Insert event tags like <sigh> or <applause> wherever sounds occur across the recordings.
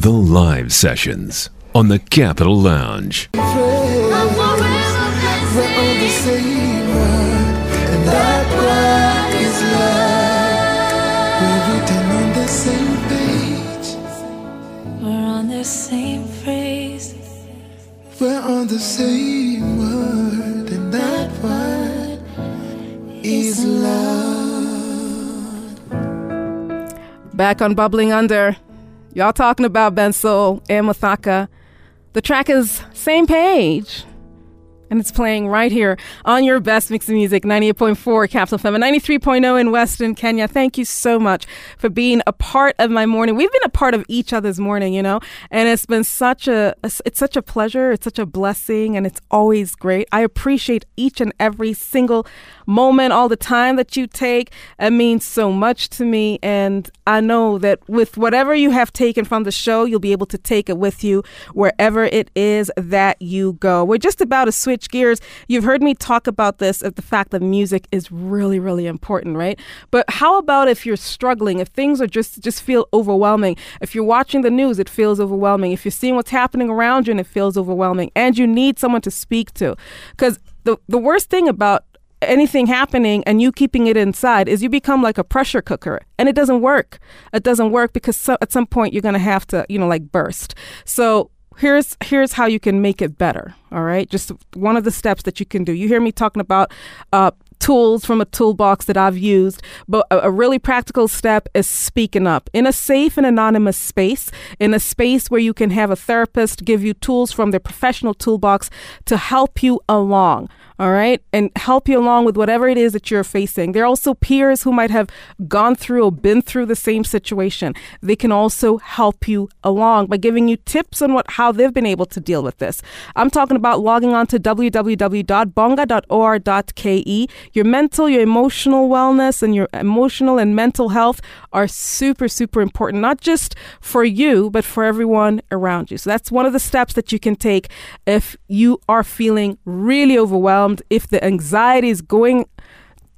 The live sessions on the Capital Lounge. We're on the same road, and that road is love. We're written on the same page. We're on the same phrase. We're on the same word, and that word is love. Back on Bubbling Under. Y'all talking about Bensoul and Mathaka. The track is Same Page. And it's playing right here on your best mix of music, 98.4 Capital FM and 93.0 in Western Kenya. Thank you so much for being a part of my morning. We've been a part of each other's morning, you know, and it's been such a, it's such a pleasure. It's such a blessing and it's always great. I appreciate each and every single moment, all the time that you take. It means so much to me. And I know that with whatever you have taken from the show, you'll be able to take it with you wherever it is that you go. We're just about to switch gears. You've heard me talk about this of the fact that music is really, really important, right? But how about if you're struggling, if things are just just feel overwhelming, if you're watching the news, it feels overwhelming, if you're seeing what's happening around you and it feels overwhelming, and you need someone to speak to. Because the the worst thing about anything happening and you keeping it inside is you become like a pressure cooker and it doesn't work it doesn't work because so, at some point you're going to have to you know like burst so here's here's how you can make it better all right? Just one of the steps that you can do. You hear me talking about uh, tools from a toolbox that I've used, but a, a, really practical step is speaking up in a safe and anonymous space, in a space where you can have a therapist give you tools from their professional toolbox to help you along all right, and help you along with whatever it is that you're facing. There are also peers who might have gone through or been through the same situation. They can also help you along by giving you tips on what how they've been able to deal with this. I'm talking about logging on to www.bonga.or.ke. Your mental, your emotional wellness, and your emotional and mental health are super, super important, not just for you, but for everyone around you. So that's one of the steps that you can take if you are feeling really overwhelmed if the anxiety is going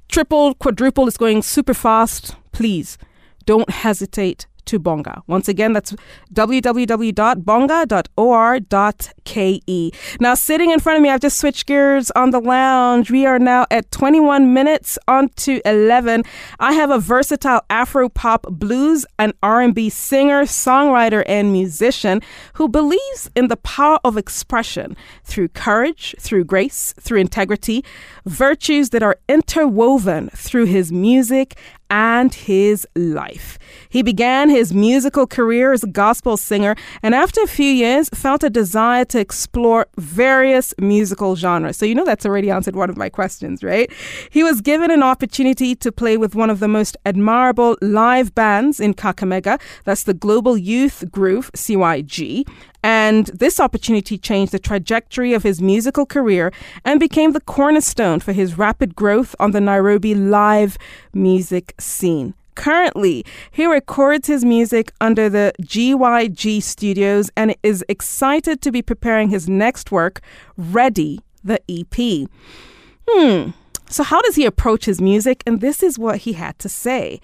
triple, quadruple, is going super fast, please don't hesitate to Bonga. Once again, that's www.bonga.or.ke. Now, sitting in front of me, I've just switched gears on the lounge. We are now at 21 minutes on to 11. I have a versatile Afro pop, blues, and R&B singer, songwriter, and musician who believes in the power of expression through courage, through grace, through integrity, virtues that are interwoven through his music and his life. He began his musical career as a gospel singer and after a few years felt a desire to explore various musical genres. So, you know, that's already answered one of my questions, right? He was given an opportunity to play with one of the most admirable live bands in Kakamega. That's the Global Youth Groove, GYG. And this opportunity changed the trajectory of his musical career and became the cornerstone for his rapid growth on the Nairobi live music scene. Currently, he records his music under the GYG Studios and is excited to be preparing his next work, Ready, the EP. Hmm. So, how does he approach his music? And this is what he had to say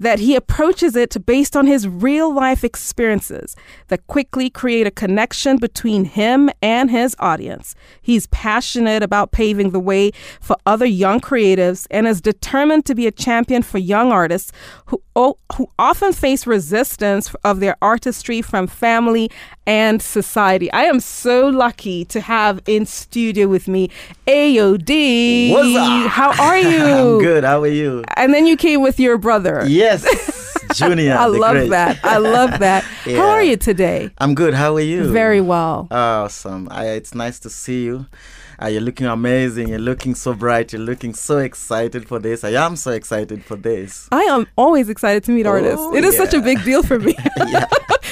that he approaches it based on his real life experiences that quickly create a connection between him and his audience. He's passionate about paving the way for other young creatives and is determined to be a champion for young artists who, who often face resistance of their artistry from family and society. I am so lucky to have in studio with me Ayo Dee. What's up? How are <laughs> you? I'm good. How are you? And then you came with your brother. Yes, <laughs> Junior. I love great. that. I love that. <laughs> How are you today? I'm good. How are you? Very well. Awesome. I, it's nice to see you. Uh, you're looking amazing. You're looking so bright. You're looking so excited for this. I am so excited for this. I am always excited to meet artists. Oh, It is such a big deal for me. yeah.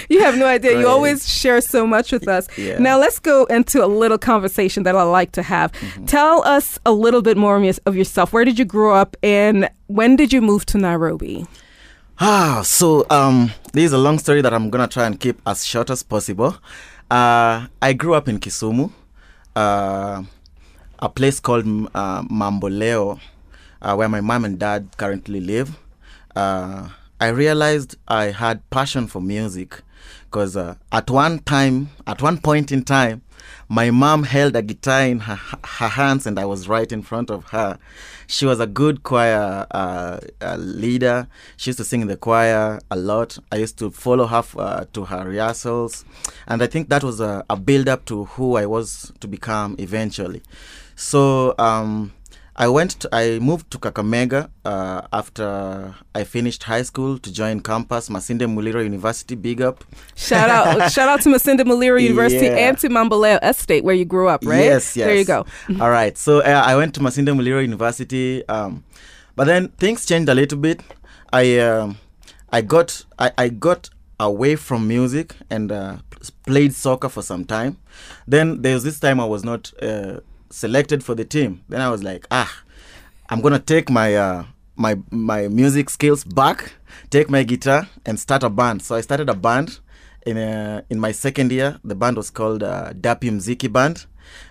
<laughs> you have no idea. You always share so much with us. Yeah. Now let's go into a little conversation that I like to have. Mm-hmm. Tell us a little bit more of yourself. Where did you grow up and when did you move to Nairobi? Ah, so um, this is a long story that I'm gonna try and keep as short as possible. Uh, I grew up in Kisumu, uh, a place called uh, Mamboleo, uh, where my mom and dad currently live. Uh, I realized I had passion for music, because uh, at one time, at one point in time, my mom held a guitar in her, her hands and I was right in front of her. She was a good choir uh, uh, leader. She used to sing in the choir a lot. I used to follow her uh, to her rehearsals. And I think that was a, a build up to who I was to become eventually. So um, I went. To, I moved to Kakamega uh, after I finished high school to join campus Masinde Muliro University. Big up. Shout out, <laughs> shout out to Masinde Muliro University Yeah. and to Mamboleo Estate where you grew up, right? Yes, yes. There you go. <laughs> All right. So uh, I went to Masinde Muliro University, um, but then things changed a little bit. I um, I got I, I got away from music and uh, played soccer for some time. Then there was this time I was not uh, selected for the team. Then I was like, ah, I'm gonna take my uh, my my music skills back, take my guitar and start a band. So I started a band in uh, in my second year. The band was called uh, Dapi Mziki Band.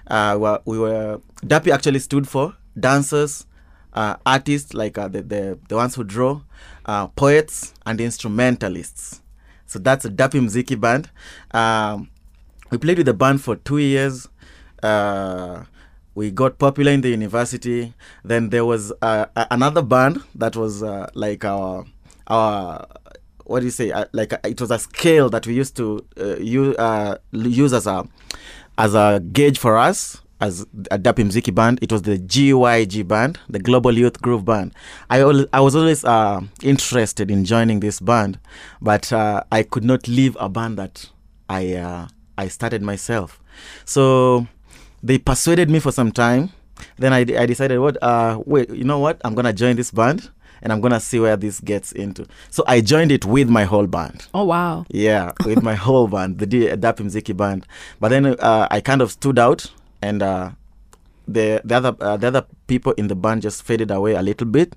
Uh, we were- we were Dapi actually stood for dancers, uh, artists like uh, the, the the ones who draw, uh, poets and instrumentalists. So that's a Dapi Mziki Band. Um, we played with the band for two years. Uh, we got popular in the university. Then there was uh, another band that was uh, like our our what do you say? Uh, like uh, it was a scale that we used to uh, use uh, use as a as a gauge for us as a Dapi Mziki band. It was the GYG band, the Global Youth Groove Band. I al- I was always uh, interested in joining this band, but uh, I could not leave a band that I uh, I started myself. So they persuaded me for some time. Then I, I decided, what? Uh, wait, you know what? I'm gonna join this band, and I'm gonna see where this gets into. So I joined it with my whole band. Oh wow. Yeah, with my whole <laughs> band, the D- Dapi Mziki band. But then uh, I kind of stood out, and uh, the the other uh, the other people in the band just faded away a little bit.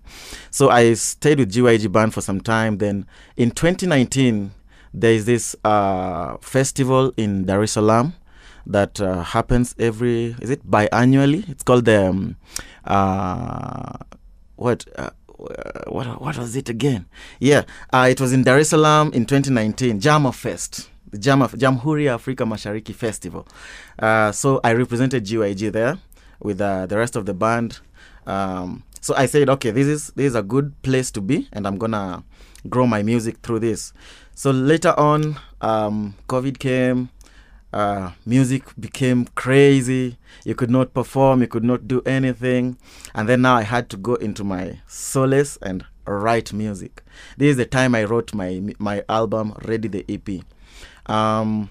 So I stayed with GYG band for some time. Then in 2019, there is this uh, festival in Dar es Salaam that uh, happens every is it biannually? It's called the um, uh, what. Uh, what what was it again? Yeah, uh, it was in Dar es Salaam in 2019, Jama Fest, the Jama Jamhuri Africa Mashariki Festival. Uh, so I represented GYG there with uh, the rest of the band. Um, so I said, okay, this is this is a good place to be, and I'm gonna grow my music through this. So later on, um, COVID came. Uh, music became crazy. You could not perform, you could not do anything. And then now I had to go into my solace and write music. This is the time I wrote my my album, Ready the EP. Um,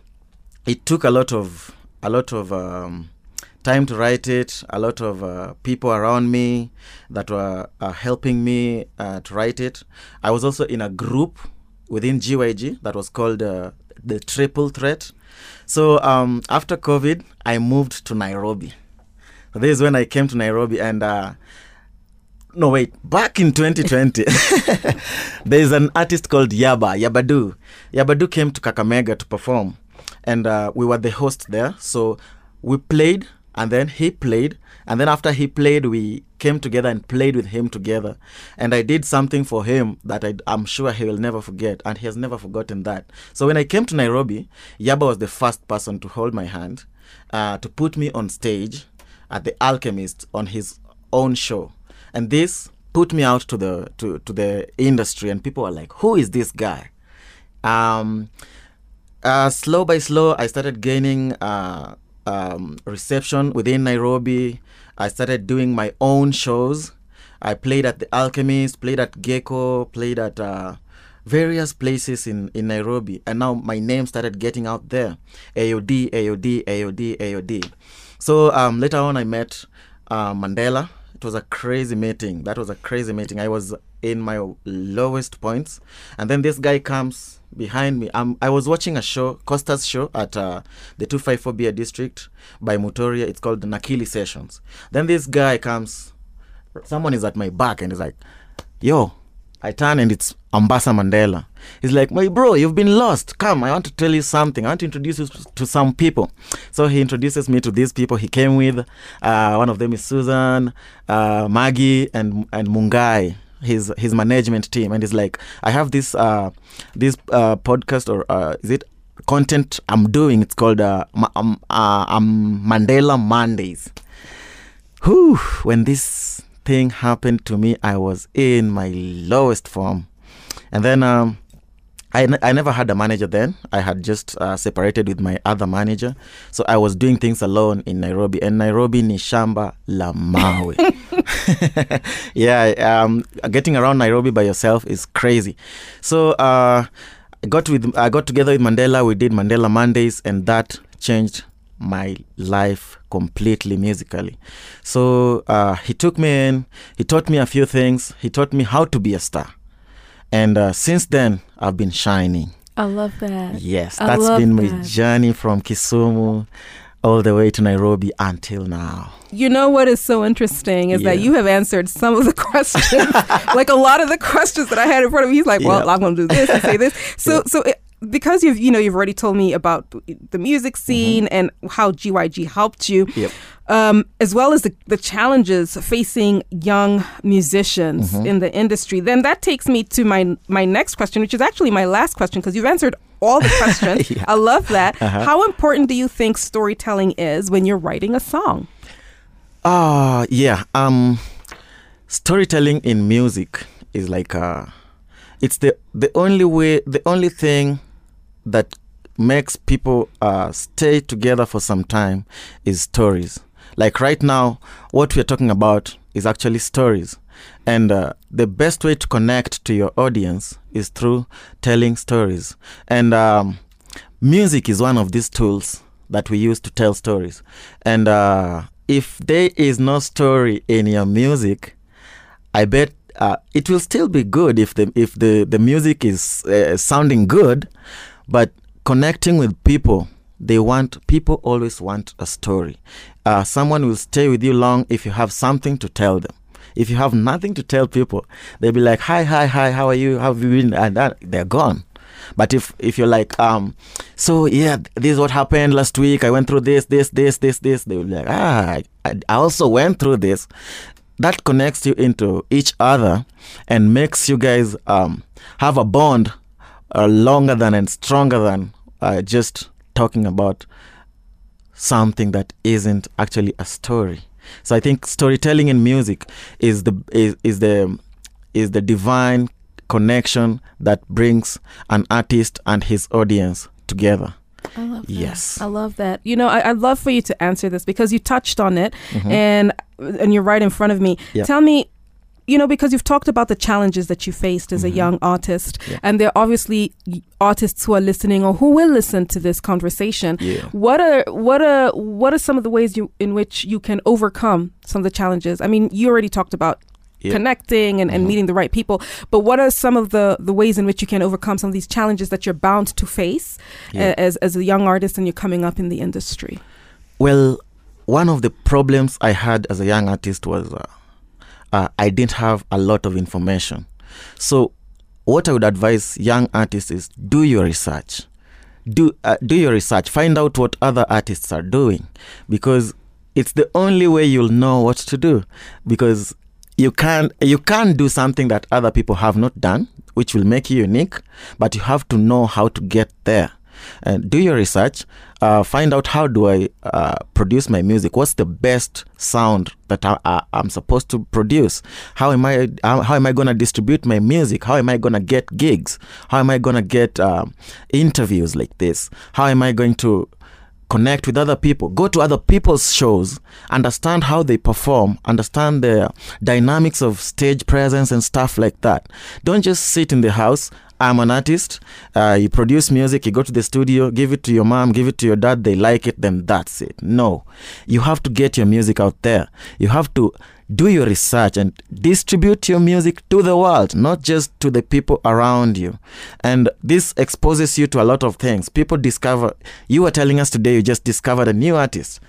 it took a lot of a lot of um, time to write it. A lot of uh, people around me that were uh, helping me uh, to write it. I was also in a group within GYG that was called uh, the Triple Threat. So um, after COVID, I moved to Nairobi. So this is when I came to Nairobi and. Uh, no wait back in 2020 <laughs> there is an artist called yaba yabadu yabadu came to kakamega to perform and uh, we were the host there so we played and then he played and then after he played we came together and played with him together. And i did something for him that I, i'm sure he will never forget and he has never forgotten that. So when i came to nairobi yaba was the first person to hold my hand uh, to put me on stage at the alchemist on his own show. And this put me out to the to, to the industry and people were like who is this guy? Um uh, slow by slow i started gaining uh, um, reception within nairobi. I started doing my own shows. I played at the alchemist played at gecko played at uh, various places in, in nairobi. And now my name started getting out there. Ayo Dee aod Ayo Dee aod so um, later on i met uh, mandela. It was a crazy meeting. That was a crazy meeting. I was in my lowest points. And then this guy comes behind me. Um, i was watching a show costa's show at uh, the 254 beer district by mutoria. It's called the nakili sessions. Then this guy comes someone is at my back and he's like yo i turn and it's ambassa mandela. He's like my bro you've been lost. Come i want to tell you something. I want to introduce you to some people. So he introduces me to these people he came with. Uh, one of them is susan uh, maggie and and mungai his his management team and he's like i have this uh this uh podcast or uh is it content I'm doing. It's called uh, um, uh, um, Mandela Mondays. Whew, when this thing happened to me, I was in my lowest form. And then um, I, I never had a manager then. I had just uh, separated with my other manager. So I was doing things alone in Nairobi. And Nairobi ni shamba la mawe. <laughs> <laughs> yeah, um, getting around Nairobi by yourself is crazy. So uh, I got with I got together with Mandela. We did Mandela Mondays, and that changed my life completely musically. So uh, he took me in. He taught me a few things. He taught me how to be a star, and uh, since then I've been shining. I love that. Yes, I that's been my that. journey from Kisumu all the way to Nairobi until now. You know what is so interesting is that you have answered some of the <laughs> questions, like a lot of the questions that I had in front of me. He's like, "Well, Yeah. I'm going to do this and say this." <laughs> So, so it, because you've you know you've already told me about the music scene and how GYG helped you, Mm-hmm. Yep. um, as well as the, the challenges facing young musicians Mm-hmm. in the industry. Then that takes me to my my next question, which is actually my last question because you've answered all the questions. <laughs> Yeah. I love that. Uh-huh. How important do you think storytelling is when you're writing a song? Ah, yeah. Um, storytelling in music is like uh, it's the the only way, the only thing that makes people uh, stay together for some time is stories. Like right now, what we're talking about is actually stories, and uh, the best way to connect to your audience is through telling stories. And um, music is one of these tools that we use to tell stories. And uh, if there is no story in your music, I bet uh, it will still be good if the if the the music is uh, sounding good, but connecting with people. They want people always want a story. Uh, someone will stay with you long if you have something to tell them. If you have nothing to tell people, they'll be like, "Hi, hi, hi. How are you? How have you been?" And that, they're gone. But if if you're like, um, so yeah, this is what happened last week. I went through this, this, this, this, this. They will be like, ah, I, I also went through this. That connects you into each other and makes you guys um, have a bond uh, longer than and stronger than uh, just talking about something that isn't actually a story. So I think storytelling in music is the is, is the is the divine connection that brings an artist and his audience together. I love that. Yes. I love that. You know, I, I'd love for you to answer this because you touched on it Mhm. and and you're right in front of me. Yeah. Tell me, you know, because you've talked about the challenges that you faced as a Mhm. young artist, Yeah. and there are obviously artists who are listening or who will listen to this conversation. Yeah. What are what are what are some of the ways you in which you can overcome some of the challenges? I mean, you already talked about Yeah. connecting and, and Mhm. meeting the right people, but what are some of the the ways in which you can overcome some of these challenges that you're bound to face Yeah. as as a young artist and you're coming up in the industry? Well, one of the problems I had as a young artist was uh, uh, I didn't have a lot of information. So, what I would advise young artists is do your research. Do uh, do your research. Find out what other artists are doing, because it's the only way you'll know what to do. Because you can't you can't do something that other people have not done, which will make you unique. But you have to know how to get there and do your research. Uh, find out how do i uh, produce my music. What's the best sound that I, i'm supposed to produce? How am i how, how am i going to distribute my music? How am i going to get gigs? How am i going to get um, interviews like this? How am i going to connect with other people? Go to other people's shows. Understand how they perform. Understand the dynamics of stage presence and stuff like that. Don't just sit in the house i'm an artist uh, you produce music you go to the studio give it to your mom give it to your dad they like it then that's it no you have to get your music out there you have to do your research and distribute your music to the world, not just to the people around you. And this exposes you to a lot of things. People discover, you were telling us today, you just discovered a new artist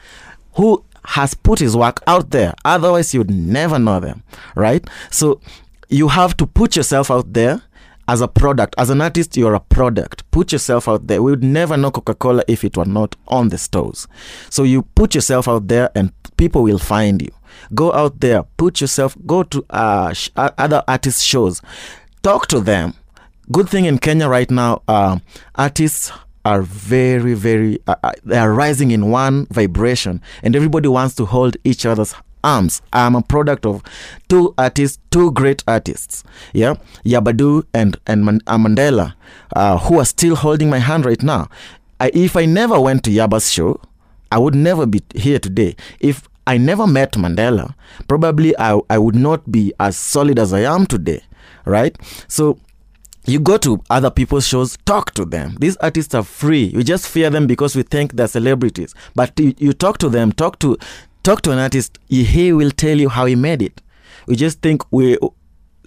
who has put his work out there. Otherwise, you'd never know them, right? So you have to put yourself out there as a product. As an artist, you're a product. Put yourself out there. We would never know Coca Cola if it were not on the stores. So you put yourself out there and people will find you. Go out there, put yourself, go to uh, sh- uh, other artist shows, talk to them. Good thing in Kenya right now, uh, artists are very, very, uh, uh, they are rising in one vibration, and everybody wants to hold each other's arms. I'm a product of two artists, two great artists, yeah, Yabadu and and uh, Mandela, uh, who are still holding my hand right now. I, if I never went to Yaba's show, I would never be here today. If I never met Mandela, probably I, I would not be as solid as I am today, right? So you go to other people's shows, talk to them. These artists are free. We just fear them because we think they're celebrities. But you, you talk to them, talk to talk to an artist, he will tell you how he made it. We just think we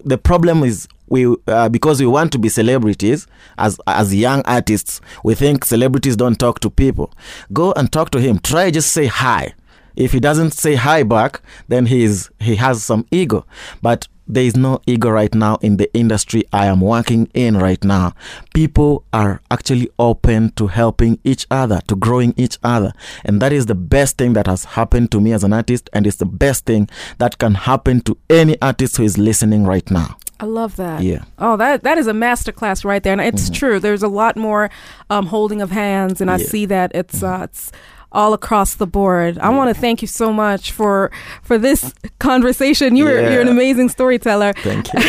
the problem is we uh, because we want to be celebrities as as young artists we think celebrities don't talk to people. Go and talk to him. Try just say hi. If he doesn't say hi back then he is he has some ego. But there is no ego right now in the industry i am working in right now people are actually open to helping each other to growing each other and that is the best thing that has happened to me as an artist and it's the best thing that can happen to any artist who is listening right now I love that. Yeah. Mm-hmm. Oh, that that is a masterclass right there, and it's true. There's a lot more um, holding of hands, and I Yeah. Mm-hmm. see that it's uh, it's all across the board. I want to thank you so much for for this conversation. You're you're an amazing storyteller, thank <laughs> you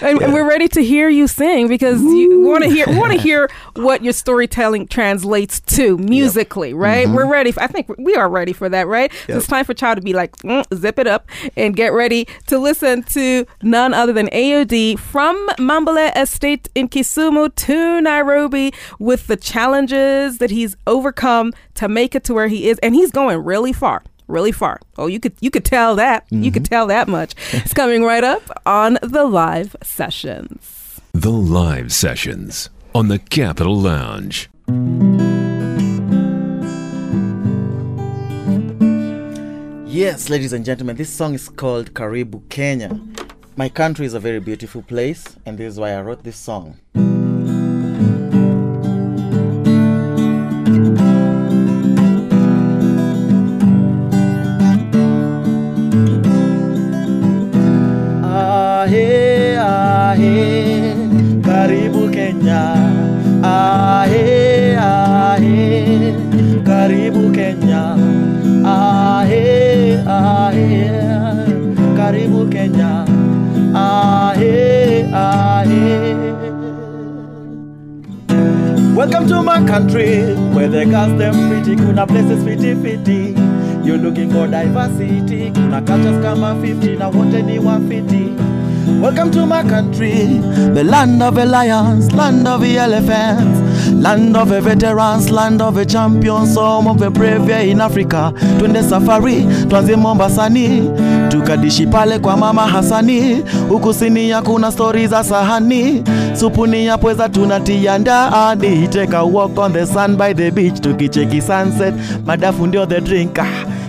and, and we're ready to hear you sing because you want to hear <laughs> want to hear what your storytelling translates to musically, right? We're ready. For, I think we are ready for that, right? So Mm-hmm. It's time for Child to be like, "Mm, zip it up and get ready to listen to none other than Ayo Dee from Mamboleo Estate in Kisumu to Nairobi with the challenges that he's overcome to make it to where he is, and he's going really far. Really far. Oh, you could you could tell that. You could mm-hmm. tell that much. It's coming right up on the live sessions. The live sessions on the Capital Lounge. Yes, ladies and gentlemen, this song is called Karibu Kenya. My country is a very beautiful place, and this is why I wrote this song. Kuna places fiti fiti. You're looking for diversity, kuna cultures kama 50 na wote ni wafiti. Welcome to my country, the land of the lions, land of the elephants, land of the veterans, land of the champions, some of the brave in Africa. Twende safari, tuanze Mombasani, tukadishi pale kwa mama Hasani, huku sinia kuna stori za sahani, supuni ya pweza tunatia ndani, take a walk on the sun by the beach, tukicheki sunset, madafu ndio the drink.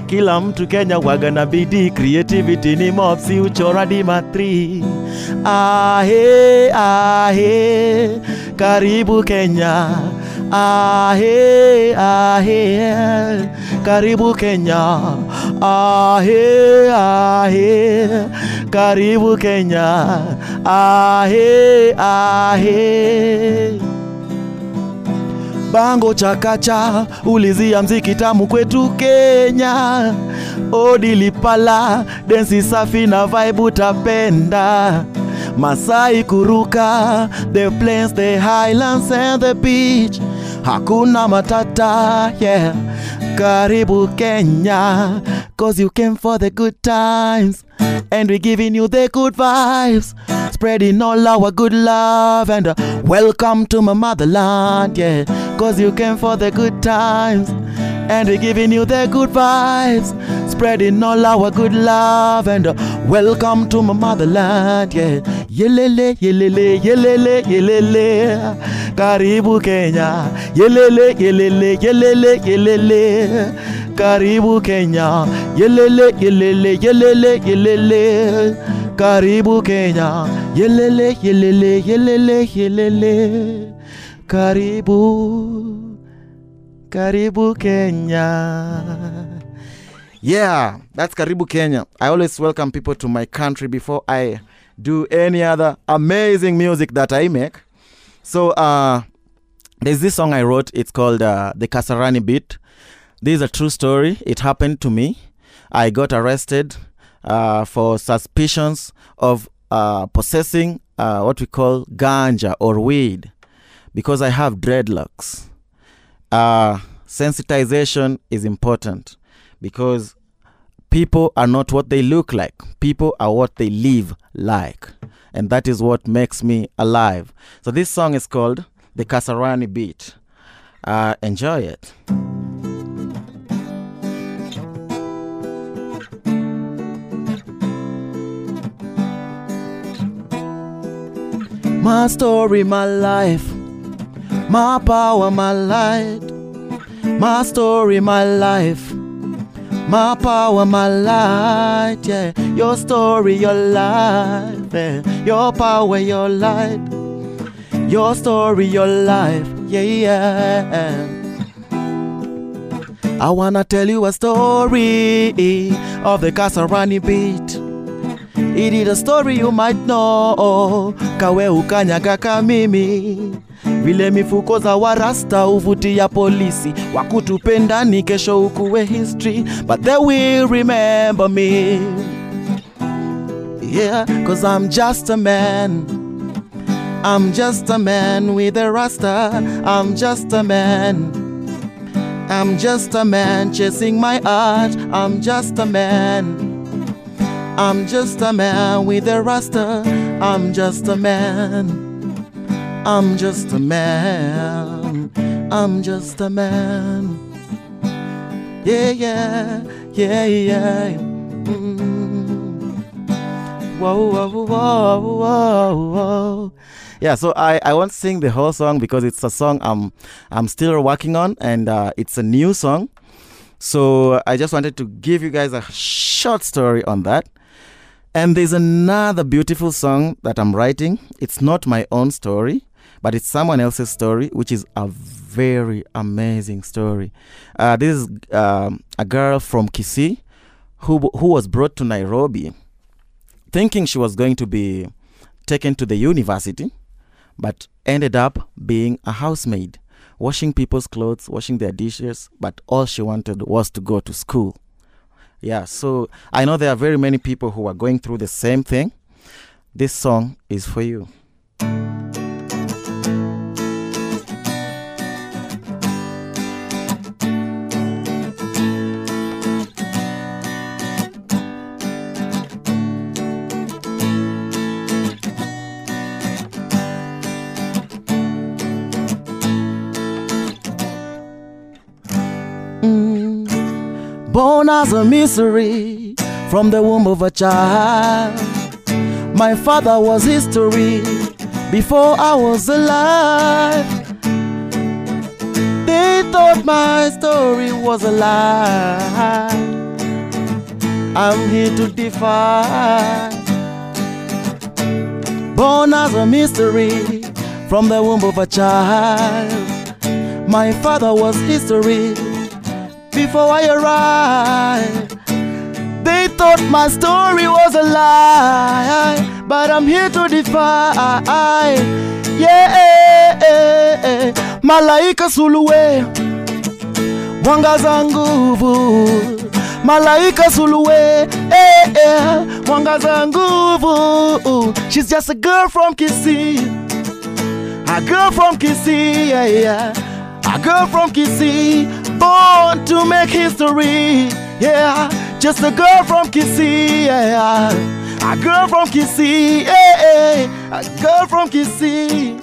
Kila mtu Kenya waga na bidii, creativity ni mopsi, uchora dima 3 Ahe, ahe, karibu Kenya. Ahe, ahe, karibu Kenya. Ahe, ahe, karibu Kenya. Ahe, ahe bango chakacha ulizia mziki tamu kwetu Kenya, odilipala densi safi na vibe utapenda. Masai kuruka the plains, the highlands and the beach, hakuna matata yeah. Karibu Kenya, cause you came for the good times, and we're giving you the good vibes, spreading all our good love, and uh, welcome to my motherland, yeah, cause you came for the good times, and we're giving you the good vibes, spreading all our good love, and uh, welcome to my motherland, yeah, yelele, yelele, yelele, yelele, karibu Kenya, yelele, yelele, yelele, yelele. Karibu Kenya, yelele, yelele, yelele, yelele. Karibu Kenya, yelele, yelele, yelele, yelele. Karibu, Karibu Kenya. Yeah, that's Karibu Kenya. I always welcome people to my country before I do any other amazing music that I make. So, uh, there's this song I wrote. It's called uh, the Kasarani Beat. This is a true story. It happened to me. I got arrested uh, for suspicions of uh, possessing uh, what we call ganja or weed because I have dreadlocks. Uh, sensitization is important because people are not what they look like, people are what they live like. And that is what makes me alive. So this song is called The Kasarani Beat. Uh, enjoy it. My story, my life, my power, my light. My story, my life, my power, my light. Yeah, your story, your life. Yeah. Your power, your light. Your story, your life. Yeah, yeah. I wanna tell you a story of the Kasarani beat. It is a story you might know, kawe ukanyaga kamimi vile mifuko za warasta uvutia polisi. Wakutupendani kesho ukuwe history but they will remember me. Yeah cause i'm just a man. I'm just a man with a rasta. I'm just a man. I'm just a man chasing my art. I'm just a man. I'm just a man with a rasta. I'm just a man. I'm just a man. I'm just a man. Yeah, yeah, yeah, yeah. Mm. Whoa, whoa, whoa, whoa, whoa. Yeah, so I, I won't sing the whole song because it's a song I'm I'm still working on and uh, it's a new song. So I just wanted to give you guys a short story on that. And there's another beautiful song that I'm writing. It's not my own story, but it's someone else's story, which is a very amazing story. Uh, this is um, a girl from Kisii who, who was brought to Nairobi thinking she was going to be taken to the university, but ended up being a housemaid, washing people's clothes, washing their dishes, but all she wanted was to go to school. Yeah, so I know there are very many people who are going through the same thing. This song is for you. As a misery from the womb of a child. My father was history before I was alive. They thought my story was a lie. I'm here to defy. Born as a mystery from the womb of a child. My father was history before I arrived. They thought my story was a lie, but I'm here to defy. Yeah, malaika suluwe, mwangaza nguvu. Malaika suluwe, eh, eh, mwangaza nguvu. She's just a girl from Kisii, a girl from Kisii, yeah, yeah. A girl from Kisii, born to make history. Yeah, just a girl from Kisii. Yeah, a girl from Kisii. Yeah, a girl from Kisii.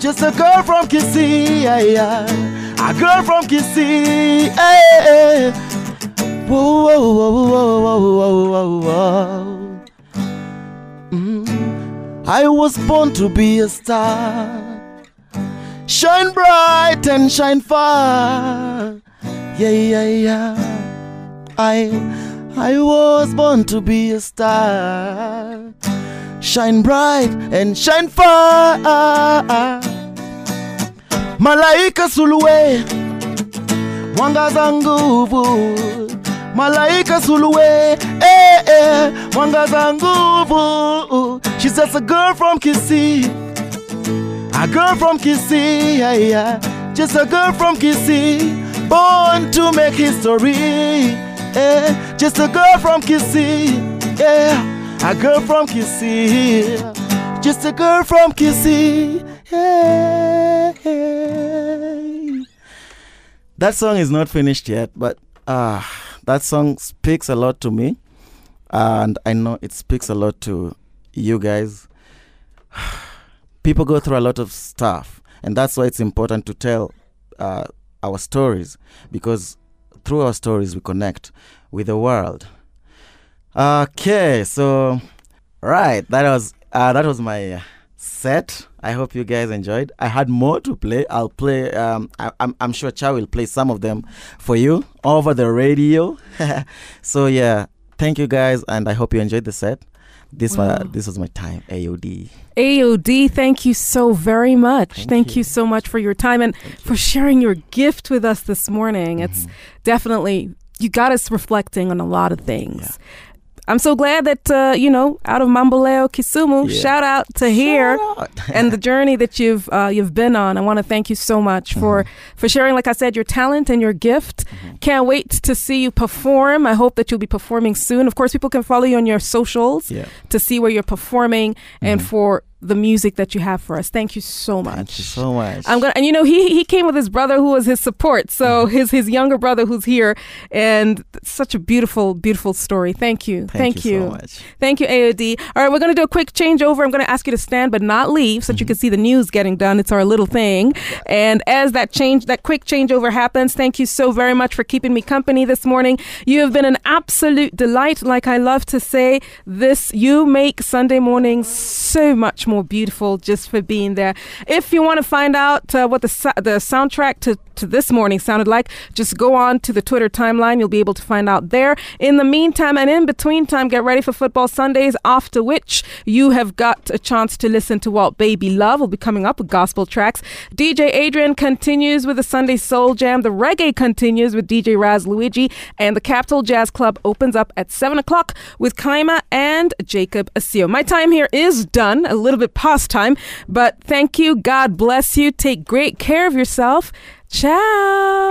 Just a girl from Kisii. Yeah, a girl from Kisii. Yeah, whoa, whoa, whoa, whoa, whoa, whoa, whoa. Mm. I was born to be a star. Shine bright and shine far. Yeah, yeah, yeah. I I was born to be a star. Shine bright and shine far. Malaika suluwe, mwangaza nguvu. Malaika suluwe, eh, eh, mwangaza nguvu. She's just a girl from Kisii. Girl from Kisii, yeah, yeah. Just a girl from Kisii, born to make history. Yeah. Just a girl from Kisii, yeah. A girl from Kisii, just a girl from Kisii. Yeah. That song is not finished yet, but uh, that song speaks a lot to me, and I know it speaks a lot to you guys. <sighs> People go through a lot of stuff, and that's why it's important to tell uh, our stories because through our stories we connect with the world. Okay, so right, that was uh, that was my set. I hope you guys enjoyed. I had more to play. I'll play. Um, I, I'm I'm sure Cha will play some of them for you over the radio. <laughs> so yeah, thank you guys, and I hope you enjoyed the set. This Wow. was this was my time. Ayo Dee. AOD, thank you so very much. Thank Thank, you. you. so much for your time and for sharing your gift with us this morning. Mm-hmm. It's definitely, you got us reflecting on a lot of things. I'm so glad that, uh, you know, out of Mamboleo, Kisumu, Yeah. shout out to here out. <laughs> and the journey that you've uh, you've been on. I want to thank you so much for Mm-hmm. for sharing, like I said, your talent and your gift. Can't wait to see you perform. I hope that you'll be performing soon. Of course, people can follow you on your socials Yeah. to see where you're performing and for the music that you have for us. Thank you so much. Thank you so much. I'm gonna, and you know, he he came with his brother who was his support. So Mm-hmm. his his younger brother who's here, and such a beautiful, beautiful story. Thank you, Thank you so much. Thank you, Ayo Dee. All right, we're going to do a quick changeover. I'm going to ask you to stand but not leave so that you can see the news getting done. It's our little thing. And as that change, that quick changeover happens, thank you so very much for keeping me company this morning. You have been an absolute delight. Like I love to say, this, you make Sunday mornings so much more beautiful just for being there. If you want to find out uh, what the, the soundtrack to, to this morning sounded like, just go on to the Twitter timeline. You'll be able to find out there. In the meantime and in between time, get ready for Football Sundays, after which you have got a chance to listen to Walt Baby Love. will be coming up with gospel tracks. DJ Adrian continues with the Sunday Soul Jam. The reggae continues with DJ Raz Luigi. And the Capital Jazz Club opens up at 7 o'clock with Kaima and Jacob Asiyo. My time here is done, a little bit past time, but thank you. God bless you. Take great care of yourself. Ciao.